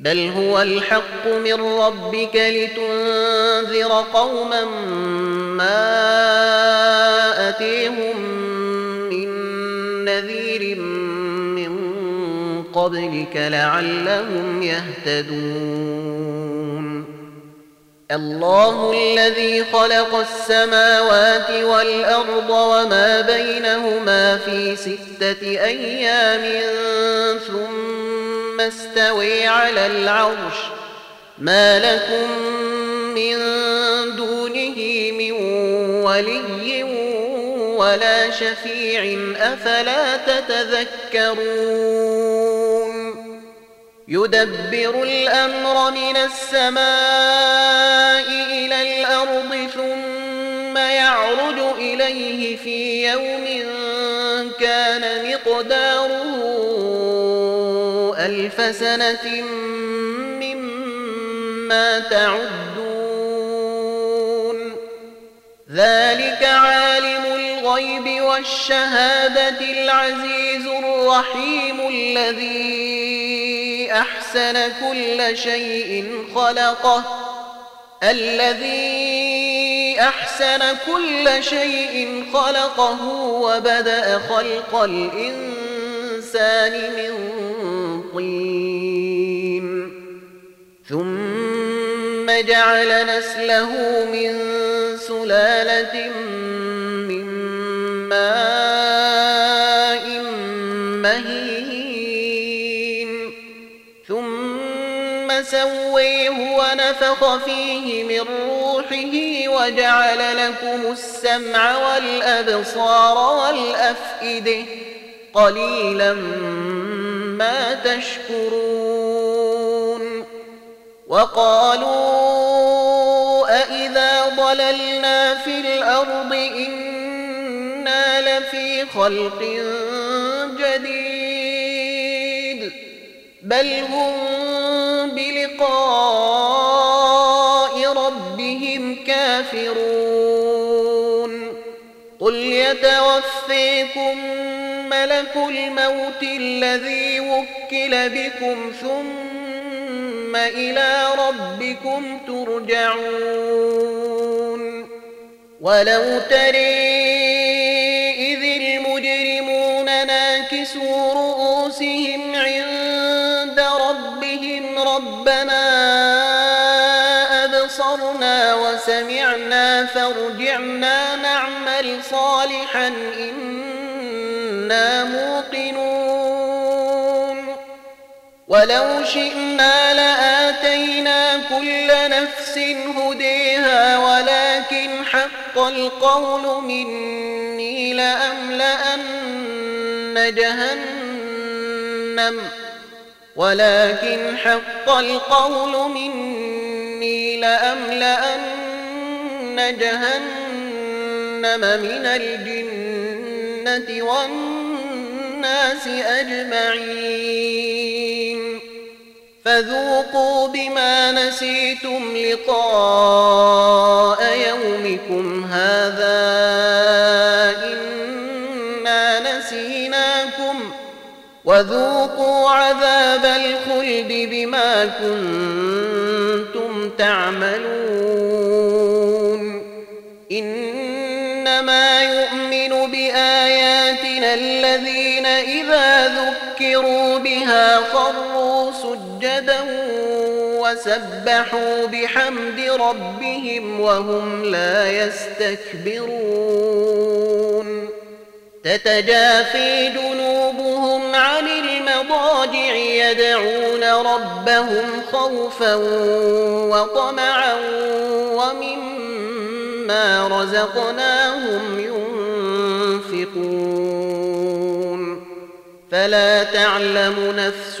بل هو الحق من ربك لتنذر قوما ما أتيهم من نذير من قبلك لعلهم يهتدون. الله الذي خلق السماوات والأرض وما بينهما في ستة أيام ثم استوي على العرش ما لكم من دونه من ولي ولا شفيع أفلا تتذكرون يدبر الأمر من السماء إلى الأرض ثم يعرج إليه في يوم كان مقداره ألف سنة مما تعدون. ذلك عالم الغيب والشهادة العزيز الرحيم الذي أحسن كل شيء خلقه. الذي أحسن كل شيء خلقه وبدأ خلق الإنسان من ثم جعل نسله من سلالة من ماء مهين. ثم سويه ونفخ فيه من روحه وجعل لكم السمع والأبصار والأفئدة قليلا ما تشكرون. وقالوا أإذا ضللنا في الأرض إنا لفي خلق جديد بل هم بلقاء ربهم كافرون قل يتوفيكم ملك الموت الذي وكل بكم ثم إلى ربكم ترجعون. ولو تري إذ المجرمون ناكسوا رؤوسهم عند ربهم ربنا أبصرنا وسمعنا فارجعنا نعمل صالحا إنا موقنون. ولو شئنا لآتينا كل نفس هديها ولكن حق القول مني لأملأن جهنم. ولكن حق القول مني لأملأن جهنم من الجنة والناس أجمعين. فذوقوا بما نسيتم لقاء يومكم هذا إنا نسيناكم وذوقوا عذاب الخلد بما كنتم تعملون إنما يؤمن بآياتنا الذين إذا ذكروا بها خروا وسبحوا بحمد ربهم وهم لا يستكبرون. تتجافي جنوبهم عن المضاجع يدعون ربهم خوفا وطمعا ومما رزقناهم ينفقون. فلا تعلم نفس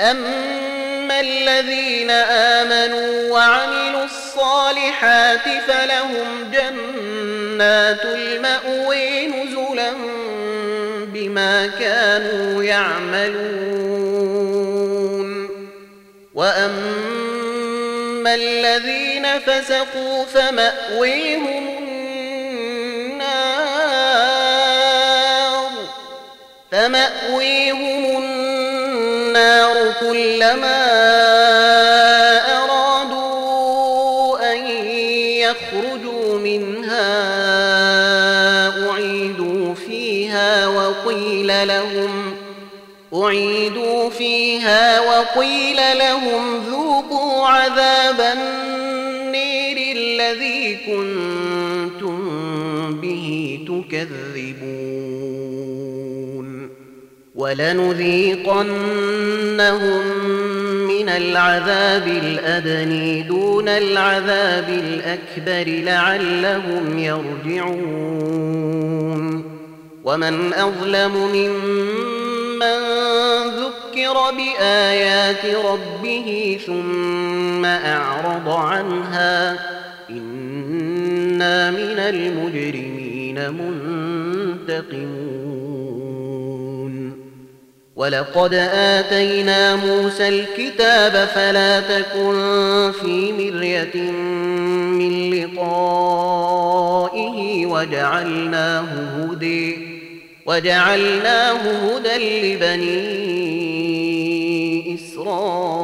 أما الذين آمنوا وعملوا الصالحات فلهم جنات المأوي نزلا بما كانوا يعملون وأما الذين فسقوا فمأويهم النار فمأويهم النار كلما أرادوا أن يخرجوا منها أعيدوا فيها وقيل لهم أعيدوا فيها وقيل لهم ذوقوا عذاب النير الذي كنتم به تكذبون. ولنذيقنهم من العذاب الأدني دون العذاب الأكبر لعلهم يرجعون. ومن أظلم ممن ذكر بآيات ربه ثم أعرض عنها إنا من المجرمين منتقمون. ولقد آتينا موسى الكتاب فلا تكن في مرية من لقائه وجعلناه هدي وجعلناه هدى لبني إسرائيل